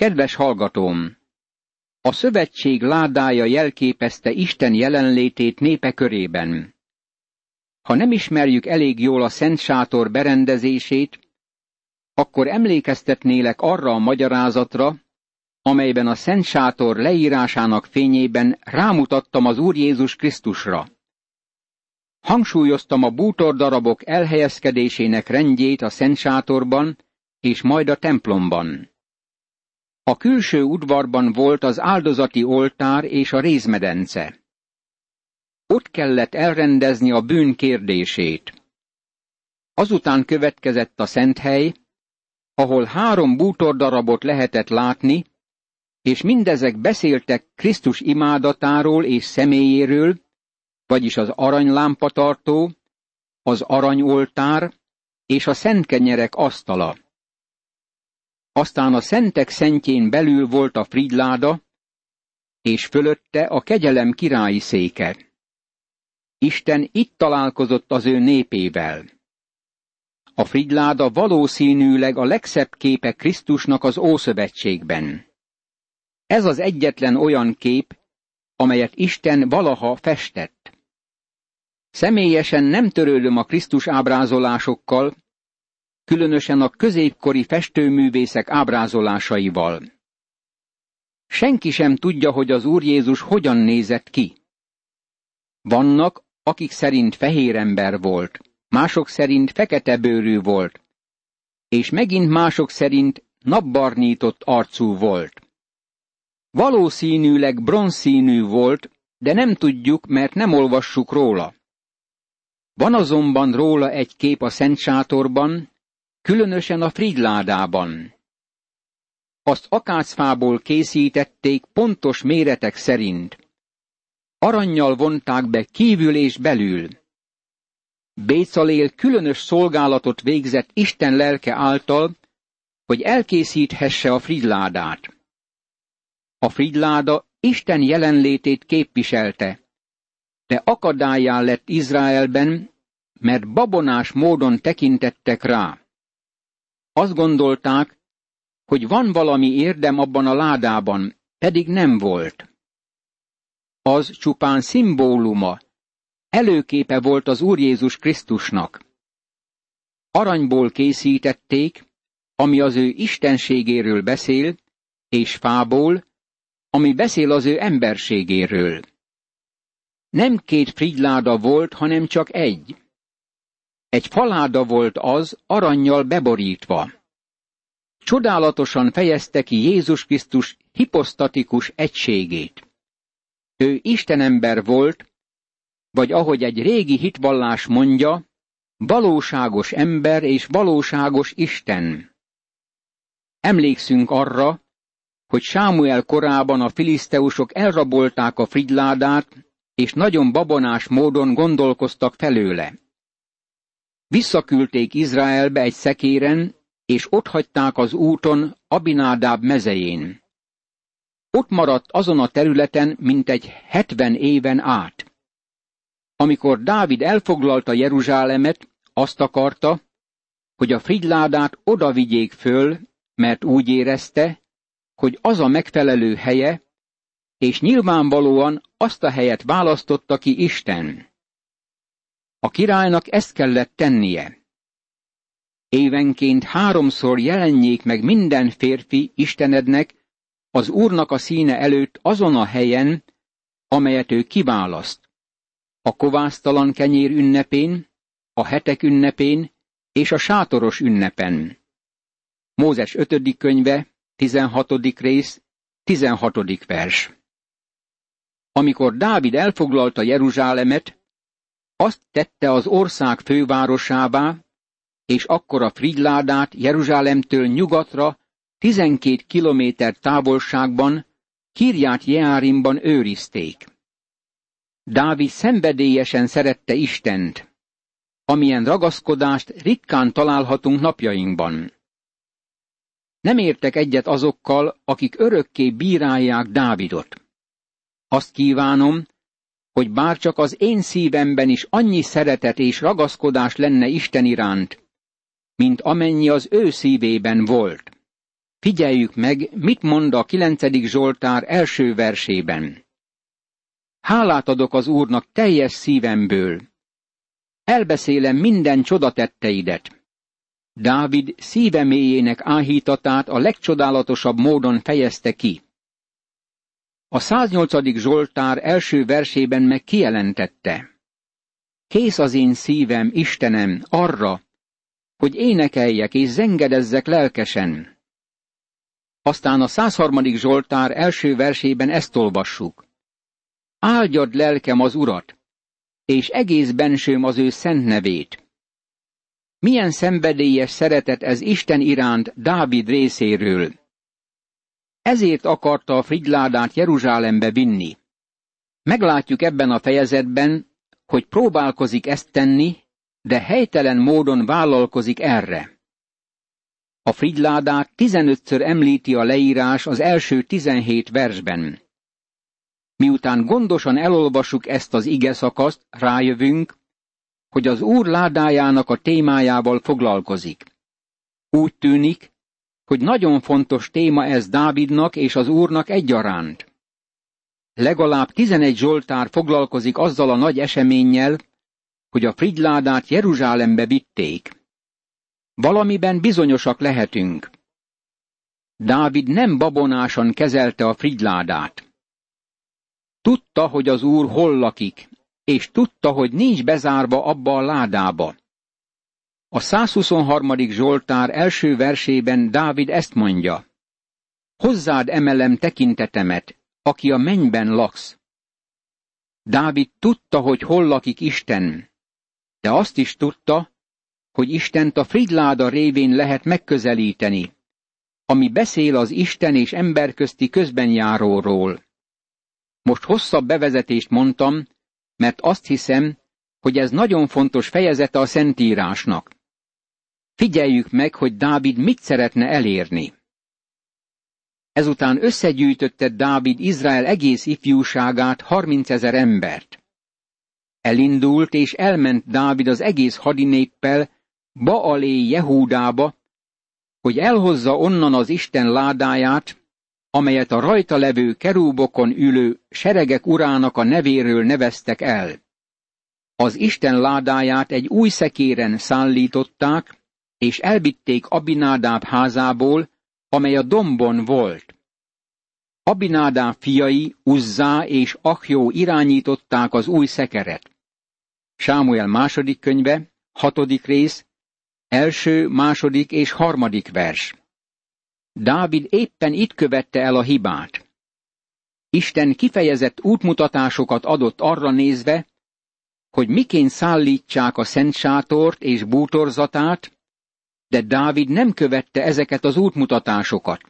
Kedves hallgatóm! A szövetség ládája jelképezte Isten jelenlétét népe körében. Ha nem ismerjük elég jól a Szent Sátor berendezését, akkor emlékeztetnélek arra a magyarázatra, amelyben a Szent Sátor leírásának fényében rámutattam az Úr Jézus Krisztusra. Hangsúlyoztam a bútordarabok elhelyezkedésének rendjét a Szent Sátorban és majd a templomban. A külső udvarban volt az áldozati oltár és a rézmedence. Ott kellett elrendezni a bűn kérdését. Azután következett a szent hely, ahol három bútordarabot lehetett látni, és mindezek beszéltek Krisztus imádatáról és személyéről, vagyis az aranylámpatartó, az aranyoltár és a szentkenyerek asztala. Aztán a szentek szentjén belül volt a frigláda, és fölötte a kegyelem királyi széke. Isten itt találkozott az ő népével. A frigláda valószínűleg a legszebb képe Krisztusnak az Ószövetségben. Ez az egyetlen olyan kép, amelyet Isten valaha festett. Személyesen nem törődöm a Krisztus ábrázolásokkal, különösen a középkori festőművészek ábrázolásaival. Senki sem tudja, hogy az Úr Jézus hogyan nézett ki. Vannak, akik szerint fehér ember volt, mások szerint fekete bőrű volt, és megint mások szerint napbarnított arcú volt. Valószínűleg bronzszínű volt, de nem tudjuk, mert nem olvassuk róla. Van azonban róla egy kép a Szent Sátorban, különösen a frigyládában. Azt akácfából készítették pontos méretek szerint. Aranyjal vonták be kívül és belül. Bécalél különös szolgálatot végzett Isten lelke által, hogy elkészíthesse a frigyládát. A frigyláda Isten jelenlétét képviselte, de akadályá lett Izraelben, mert babonás módon tekintettek rá. Azt gondolták, hogy van valami érdem abban a ládában, pedig nem volt. Az csupán szimbóluma, előképe volt az Úr Jézus Krisztusnak. Aranyból készítették, ami az ő istenségéről beszél, és fából, ami beszél az ő emberségéről. Nem két frigyláda volt, hanem csak egy. Egy faláda volt az, aranyjal beborítva. Csodálatosan fejezte ki Jézus Krisztus hiposztatikus egységét. Ő Istenember volt, vagy ahogy egy régi hitvallás mondja, valóságos ember és valóságos Isten. Emlékszünk arra, hogy Sámuel korában a filiszteusok elrabolták a frigyládát, és nagyon babonás módon gondolkoztak felőle. Visszaküldték Izraelbe egy szekéren, és ott hagyták az úton Abinádáb mezején. Ott maradt azon a területen mintegy hetven éven át. Amikor Dávid elfoglalta Jeruzsálemet, azt akarta, hogy a frigyládát oda vigyék föl, mert úgy érezte, hogy az a megfelelő helye, és nyilvánvalóan azt a helyet választotta ki Isten. A királynak ezt kellett tennie. Évenként háromszor jelenjék meg minden férfi Istenednek az Úrnak a színe előtt azon a helyen, amelyet ő kiválaszt. A kovásztalan kenyér ünnepén, a hetek ünnepén és a sátoros ünnepen. Mózes 5. könyve, 16. rész, 16. vers. Amikor Dávid elfoglalta Jeruzsálemet, azt tette az ország fővárosává, és akkor a frigyládát Jeruzsálemtől nyugatra 12 kilométer távolságban Kirját Jeárimban őrizték. Dávid szenvedélyesen szerette Istent, amilyen ragaszkodást ritkán találhatunk napjainkban. Nem értek egyet azokkal, akik örökké bírálják Dávidot. Azt kívánom, hogy bárcsak az én szívemben is annyi szeretet és ragaszkodás lenne Isten iránt, mint amennyi az ő szívében volt. Figyeljük meg, mit mond a kilencedik Zsoltár első versében. Hálát adok az Úrnak teljes szívemből. Elbeszélem minden csodatetteidet. Dávid szíve áhítatát a legcsodálatosabb módon fejezte ki. A 108. Zsoltár első versében meg kijelentette. Kész az én szívem, Istenem, arra, hogy énekeljek és zengedezzek lelkesen. Aztán a 103. Zsoltár első versében ezt olvassuk. Áldjad lelkem az Urat, és egész bensőm az ő szent nevét. Milyen szenvedélyes szeretet ez Isten iránt Dávid részéről. Ezért akarta a frigyládát Jeruzsálembe vinni. Meglátjuk ebben a fejezetben, hogy próbálkozik ezt tenni, de helytelen módon vállalkozik erre. A frigyládát tizenötször említi a leírás az első tizenhét versben. Miután gondosan elolvasuk ezt az ige szakaszt, rájövünk, hogy az Úr ládájának a témájával foglalkozik. Úgy tűnik, hogy nagyon fontos téma ez Dávidnak és az Úrnak egyaránt. Legalább tizenegy Zsoltár foglalkozik azzal a nagy eseménnyel, hogy a frigyládát Jeruzsálembe vitték. Valamiben bizonyosak lehetünk. Dávid nem babonásan kezelte a frigyládát. Tudta, hogy az úr hol lakik, és tudta, hogy nincs bezárva abba a ládába. A 123. Zsoltár első versében Dávid ezt mondja. Hozzád emelem tekintetemet, aki a mennyben laksz. Dávid tudta, hogy hol lakik Isten, de azt is tudta, hogy Istent a frigláda révén lehet megközelíteni, ami beszél az Isten és ember közti közbenjáróról. Most hosszabb bevezetést mondtam, mert azt hiszem, hogy ez nagyon fontos fejezete a Szentírásnak. Figyeljük meg, hogy Dávid mit szeretne elérni. Ezután összegyűjtötte Dávid Izrael egész ifjúságát, harmincezer embert. Elindult és elment Dávid az egész hadinéppel Baalé Jehúdába, hogy elhozza onnan az Isten ládáját, amelyet a rajta levő kerúbokon ülő seregek urának a nevéről neveztek el. Az Isten ládáját egy új szekéren szállították, és elvitték Abinádáb házából, amely a dombon volt. Abinádáb fiai, Uzzá és Achjó irányították az új szekeret. Sámuel második könyve, hatodik rész, első, második és harmadik vers. Dávid éppen itt követte el a hibát. Isten kifejezett útmutatásokat adott arra nézve, hogy miként szállítsák a szent sátort és bútorzatát, de Dávid nem követte ezeket az útmutatásokat.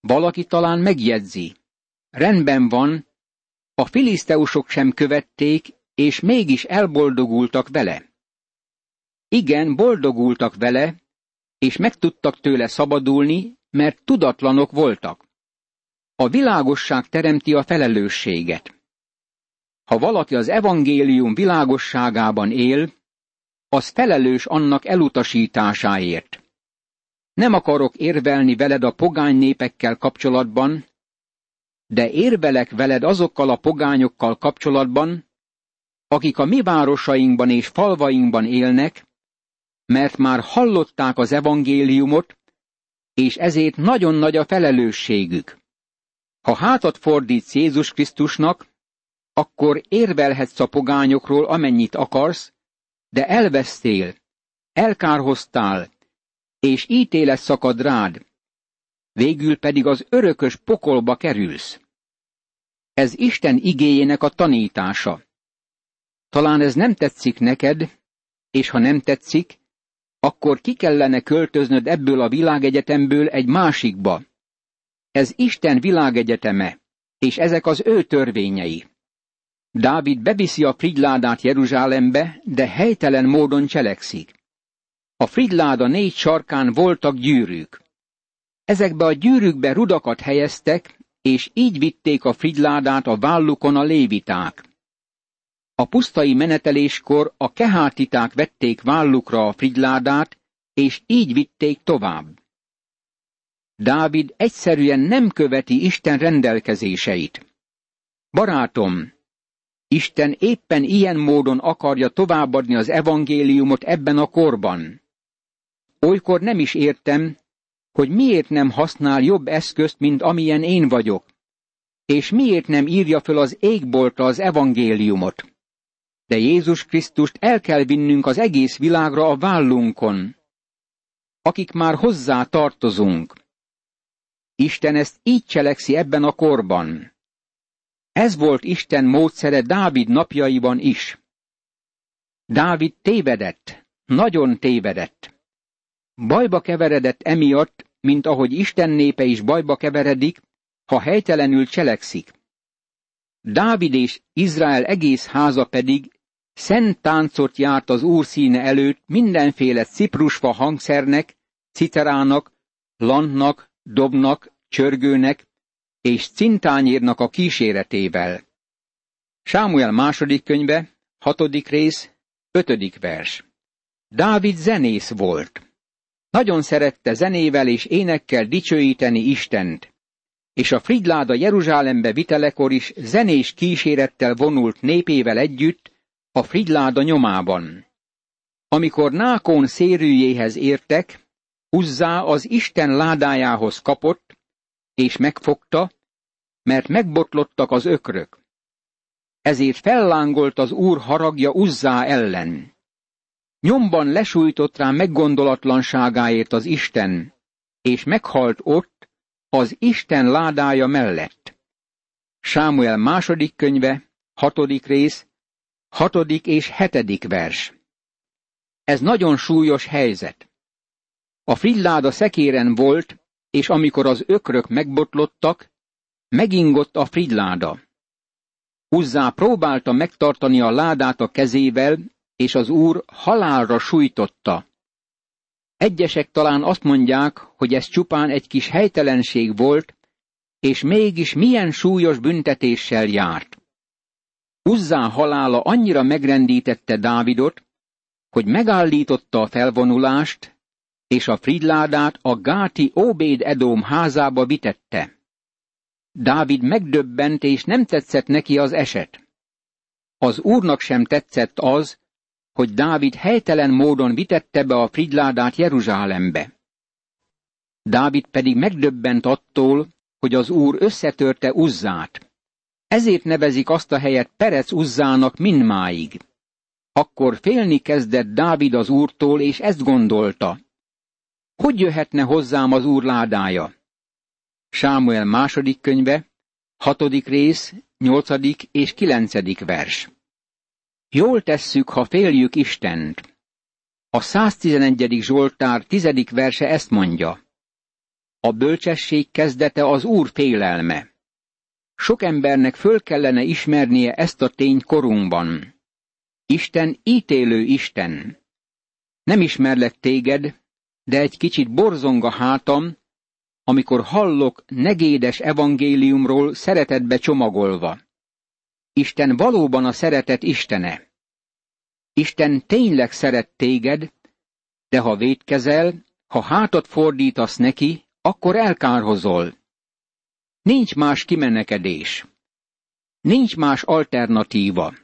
Valaki talán megjegyzi. Rendben van, a filiszteusok sem követték, és mégis elboldogultak vele. Igen, boldogultak vele, és meg tudtak tőle szabadulni, mert tudatlanok voltak. A világosság teremti a felelősséget. Ha valaki az evangélium világosságában él, az felelős annak elutasításáért. Nem akarok érvelni veled a pogány népekkel kapcsolatban, de érvelek veled azokkal a pogányokkal kapcsolatban, akik a mi városainkban és falvainkban élnek, mert már hallották az evangéliumot, és ezért nagyon nagy a felelősségük. Ha hátat fordítsz Jézus Krisztusnak, akkor érvelhetsz a pogányokról, amennyit akarsz, de elvesztél, elkárhoztál, és ítélet szakad rád, végül pedig az örökös pokolba kerülsz. Ez Isten igéjének a tanítása. Talán ez nem tetszik neked, és ha nem tetszik, akkor ki kellene költöznöd ebből a világegyetemből egy másikba. Ez Isten világegyeteme, és ezek az ő törvényei. Dávid beviszi a frigyládát Jeruzsálembe, de helytelen módon cselekszik. A frigláda négy sarkán voltak gyűrűk. Ezekbe a gyűrűkbe rudakat helyeztek, és így vitték a frigyládát a vállukon a léviták. A pusztai meneteléskor a kehátiták vették vállukra a frigyládát, és így vitték tovább. Dávid egyszerűen nem követi Isten rendelkezéseit. Barátom, Isten éppen ilyen módon akarja továbbadni az evangéliumot ebben a korban. Olykor nem is értem, hogy miért nem használ jobb eszközt, mint amilyen én vagyok, és miért nem írja föl az égboltra az evangéliumot. De Jézus Krisztust el kell vinnünk az egész világra a vállunkon, akik már hozzá tartozunk. Isten ezt így cselekszi ebben a korban. Ez volt Isten módszere Dávid napjaiban is. Dávid tévedett, nagyon tévedett. Bajba keveredett emiatt, mint ahogy Isten népe is bajba keveredik, ha helytelenül cselekszik. Dávid és Izrael egész háza pedig szent táncot járt az Úr színe előtt mindenféle ciprusfa hangszernek, citerának, lantnak, dobnak, csörgőnek és cintányérnak a kíséretével. Sámuel második könyve, hatodik rész, ötödik vers. Dávid zenész volt. Nagyon szerette zenével és énekkel dicsőíteni Istent, és a Fridláda Jeruzsálembe vitelekor is zenés kísérettel vonult népével együtt a Fridláda nyomában. Amikor Nákon szérűjéhez értek, Uzzá az Isten ládájához kapott, és megfogta, mert megbotlottak az ökrök. Ezért fellángolt az úr haragja Uzzá ellen. Nyomban lesújtott rá meggondolatlanságáért az Isten, és meghalt ott, az Isten ládája mellett. Sámuel második könyve, hatodik rész, hatodik és hetedik vers. Ez nagyon súlyos helyzet. A filláda szekéren volt, és amikor az ökrök megbotlottak, megingott a frilláda. Uzzá próbálta megtartani a ládát a kezével, és az úr halálra sújtotta. Egyesek talán azt mondják, hogy ez csupán egy kis helytelenség volt, és mégis milyen súlyos büntetéssel járt. Uzzá halála annyira megrendítette Dávidot, hogy megállította a felvonulást, és a fridládát a gáti Óbéd Edóm házába vitette. Dávid megdöbbent, és nem tetszett neki az eset. Az úrnak sem tetszett az, hogy Dávid helytelen módon vitette be a fridládát Jeruzsálembe. Dávid pedig megdöbbent attól, hogy az úr összetörte Uzzát. Ezért nevezik azt a helyet Perec Uzzának mindmáig. Akkor félni kezdett Dávid az úrtól, és ezt gondolta. Hogy jöhetne hozzám az úr ládája? Sámuel második könyve, hatodik rész, nyolcadik és kilencedik vers. Jól tesszük, ha féljük Istent. A 111. Zsoltár tizedik verse ezt mondja. A bölcsesség kezdete az Úr félelme. Sok embernek föl kellene ismernie ezt a tényt korunkban. Isten ítélő Isten. Nem ismerlek téged, de egy kicsit borzong a hátam, amikor hallok negédes evangéliumról szeretetbe csomagolva. Isten valóban a szeretet Istene. Isten tényleg szeret téged, de ha védkezel, ha hátat fordítasz neki, akkor elkárhozol. Nincs más kimenekedés. Nincs más alternatíva.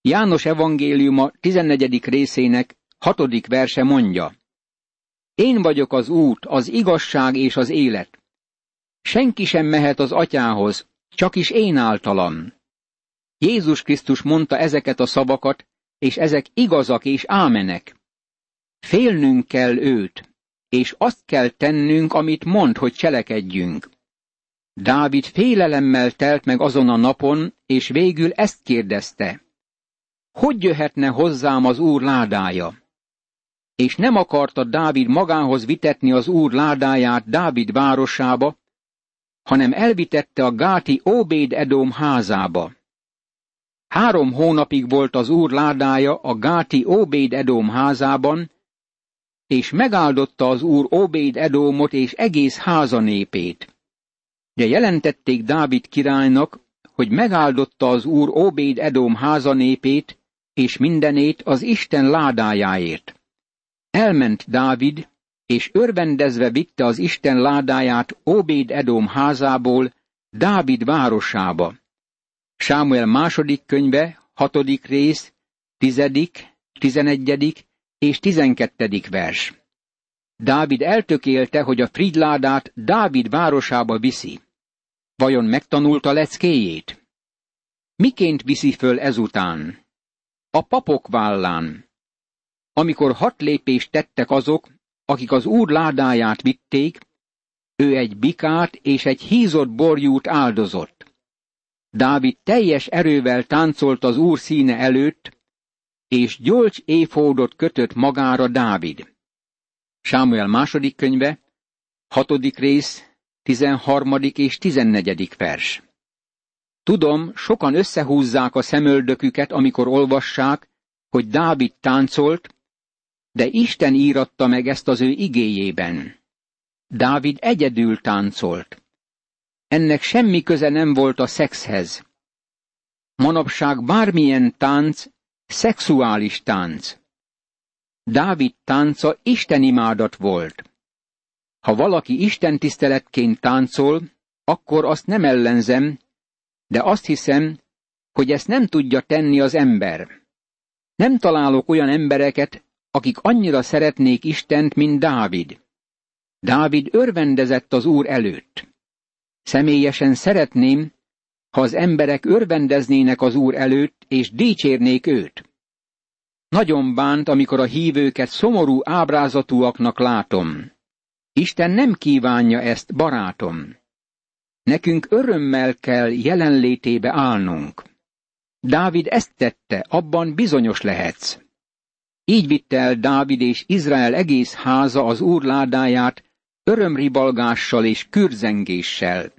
János evangéliuma 14. részének hatodik verse mondja. Én vagyok az út, az igazság és az élet. Senki sem mehet az atyához, csak is én általam. Jézus Krisztus mondta ezeket a szavakat, és ezek igazak és ámenek. Félnünk kell őt, és azt kell tennünk, amit mond, hogy cselekedjünk. Dávid félelemmel telt meg azon a napon, és végül ezt kérdezte. Hogy jöhetne hozzám az úr ládája? És nem akarta Dávid magához vitetni az úr ládáját Dávid városába, hanem elvitette a gáti Óbéd Edóm házába. Három hónapig volt az úr ládája a gáti Óbéd Edóm házában, és megáldotta az úr Óbéd Edómot és egész háza népét. De jelentették Dávid királynak, hogy megáldotta az úr Óbéd Edóm háza népét, és mindenét az Isten ládájáért. Elment Dávid, és örvendezve vitte az Isten ládáját Óbéd Edom házából Dávid városába. Sámuel második könyve, hatodik rész, tizedik, tizenegyedik és tizenkettedik vers. Dávid eltökélte, hogy a Fridládát Dávid városába viszi. Vajon megtanulta leckéjét? Miként viszi föl ezután? A papok vállán. Amikor hat lépést tettek azok, akik az úr ládáját vitték, ő egy bikát és egy hízott borjút áldozott. Dávid teljes erővel táncolt az úr színe előtt, és gyolcs éfódot kötött magára Dávid. Sámuel második könyve, hatodik rész, tizenharmadik és tizennegyedik vers. Tudom, sokan összehúzzák a szemöldöküket, amikor olvassák, hogy Dávid táncolt, de Isten íratta meg ezt az ő igéjében. Dávid egyedül táncolt. Ennek semmi köze nem volt a szexhez. Manapság bármilyen tánc, szexuális tánc. Dávid tánca istenimádat volt. Ha valaki Isten tiszteletként táncol, akkor azt nem ellenzem, de azt hiszem, hogy ezt nem tudja tenni az ember. Nem találok olyan embereket, akik annyira szeretnék Istent, mint Dávid. Dávid örvendezett az Úr előtt. Személyesen szeretném, ha az emberek örvendeznének az Úr előtt, és dicsérnék őt. Nagyon bánt, amikor a hívőket szomorú ábrázatúaknak látom. Isten nem kívánja ezt, barátom. Nekünk örömmel kell jelenlétébe állnunk. Dávid ezt tette, abban bizonyos lehetsz. Így vitte el Dávid és Izrael egész háza az úr ládáját örömribalgással és kürzengéssel.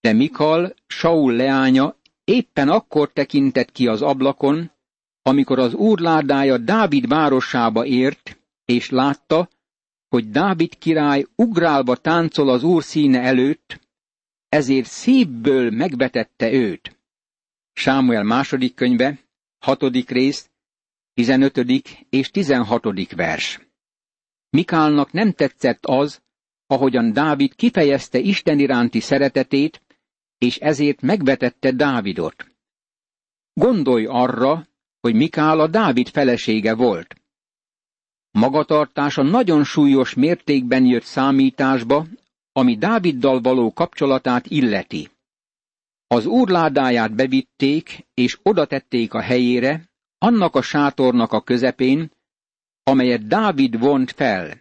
De Mikal, Saul leánya éppen akkor tekintett ki az ablakon, amikor az úr ládája Dávid városába ért, és látta, hogy Dávid király ugrálva táncol az úr színe előtt, ezért szívből megvetette őt. Sámuel második könyve, hatodik rész, tizenötödik és tizenhatodik vers. Mikálnak nem tetszett az, ahogyan Dávid kifejezte Isten iránti szeretetét, és ezért megvetette Dávidot. Gondolj arra, hogy Mikál a Dávid felesége volt. Magatartása nagyon súlyos mértékben jött számításba, ami Dáviddal való kapcsolatát illeti. Az úrládáját bevitték, és oda tették a helyére, annak a sátornak a közepén, amelyet Dávid vont fel.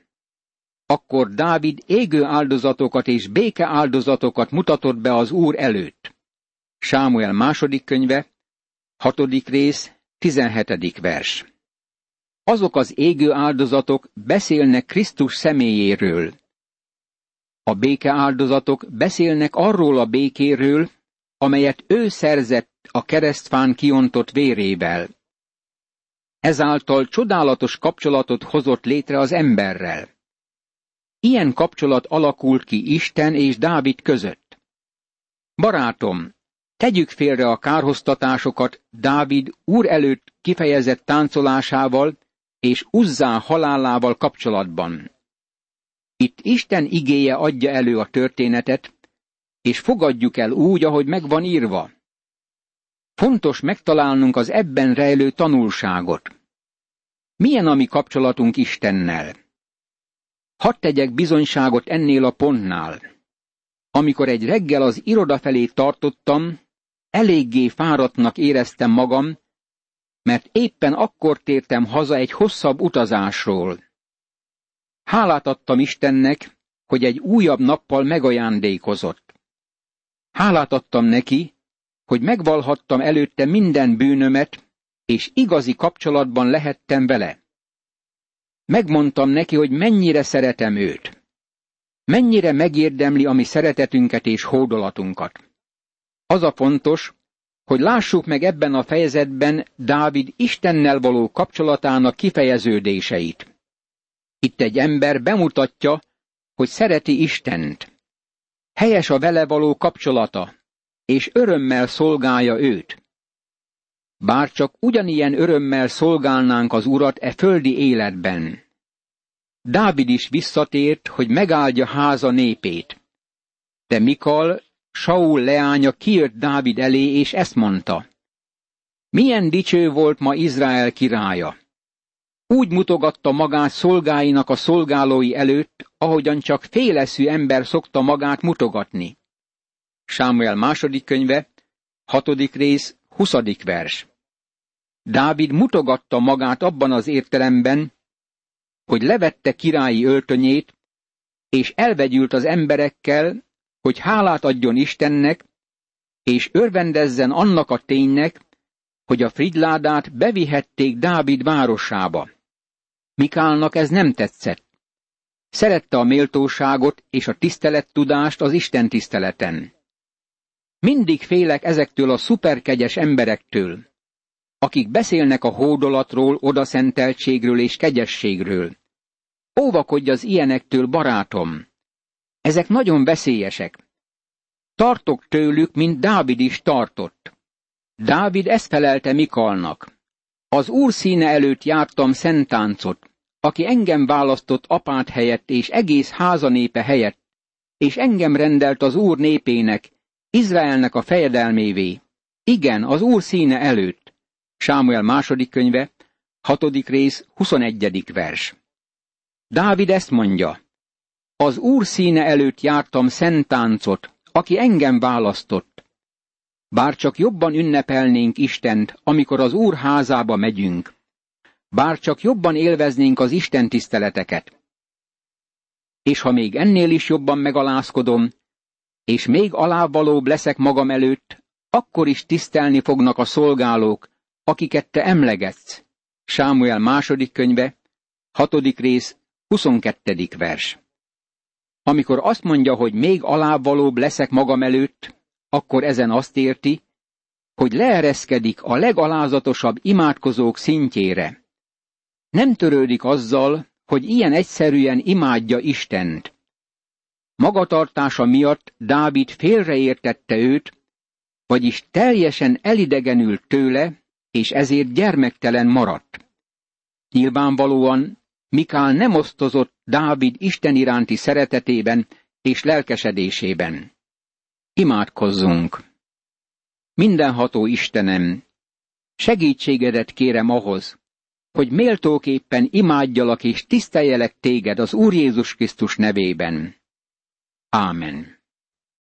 Akkor Dávid égő áldozatokat és béke áldozatokat mutatott be az Úr előtt. Sámuel második könyve, hatodik rész, tizenhetedik vers. Azok az égő áldozatok beszélnek Krisztus személyéről. A béke áldozatok beszélnek arról a békéről, amelyet ő szerzett a keresztfán kiontott vérével. Ezáltal csodálatos kapcsolatot hozott létre az emberrel. Ilyen kapcsolat alakult ki Isten és Dávid között. Barátom, tegyük félre a kárhoztatásokat Dávid úr előtt kifejezett táncolásával és Uzzá halálával kapcsolatban. Itt Isten igéje adja elő a történetet, és fogadjuk el úgy, ahogy megvan írva. Fontos megtalálnunk az ebben rejlő tanulságot. Milyen a mi kapcsolatunk Istennel? Hadd tegyek bizonyságot ennél a pontnál. Amikor egy reggel az iroda felé tartottam, eléggé fáradtnak éreztem magam, mert éppen akkor tértem haza egy hosszabb utazásról. Hálát adtam Istennek, hogy egy újabb nappal megajándékozott. Hálát adtam neki, hogy megvalhattam előtte minden bűnömet, és igazi kapcsolatban lehettem vele. Megmondtam neki, hogy mennyire szeretem őt. Mennyire megérdemli a mi szeretetünket és hódolatunkat. Az a fontos, hogy lássuk meg ebben a fejezetben Dávid Istennel való kapcsolatának kifejeződéseit. Itt egy ember bemutatja, hogy szereti Istent. Helyes a vele való kapcsolata, és örömmel szolgálja őt. Bár csak ugyanilyen örömmel szolgálnánk az Urat e földi életben. Dávid is visszatért, hogy megáldja háza népét. De Mikal, Saul leánya kijött Dávid elé, és ezt mondta. Milyen dicső volt ma Izrael királya! Úgy mutogatta magát szolgáinak a szolgálói előtt, ahogyan csak féleszű ember szokta magát mutogatni. Sámuel második könyve, hatodik rész, huszadik vers. Dávid mutogatta magát abban az értelemben, hogy levette királyi öltönyét, és elvegyült az emberekkel, hogy hálát adjon Istennek, és örvendezzen annak a ténynek, hogy a frigyládát bevihették Dávid városába. Mikálnak ez nem tetszett. Szerette a méltóságot és a tisztelettudást az Isten tiszteleten. Mindig félek ezektől a szuperkegyes emberektől, akik beszélnek a hódolatról, odaszenteltségről és kegyességről. Óvakodj az ilyenektől, barátom! Ezek nagyon veszélyesek. Tartok tőlük, mint Dávid is tartott. Dávid ezt felelte Mikalnak. Az úr színe előtt jártam szentáncot, aki engem választott apát helyett és egész háza népe helyett, és engem rendelt az úr népének, Izraelnek a fejedelmévé. Igen, az úr színe előtt. Sámuel második könyve, hatodik rész, huszonegyedik vers. Dávid ezt mondja. Az úr színe előtt jártam szentáncot, aki engem választott. Bár csak jobban ünnepelnénk Istent, amikor az úr házába megyünk. Bár csak jobban élveznénk az Isten tiszteleteket. És ha még ennél is jobban megalázkodom, és még alávalóbb leszek magam előtt, akkor is tisztelni fognak a szolgálók, akiket te emlegetsz. Sámuel második könyve, hatodik rész, 22. vers. Amikor azt mondja, hogy még alávalóbb leszek magam előtt, akkor ezen azt érti, hogy leereszkedik a legalázatosabb imádkozók szintjére. Nem törődik azzal, hogy ilyen egyszerűen imádja Istent. Magatartása miatt Dávid félreértette őt, vagyis teljesen elidegenült tőle, és ezért gyermektelen maradt. Nyilvánvalóan Mikál nem osztozott Dávid Isten iránti szeretetében és lelkesedésében. Imádkozzunk! Mindenható Istenem, segítségedet kérem ahhoz, hogy méltóképpen imádjalak és tiszteljelek téged az Úr Jézus Krisztus nevében. amen.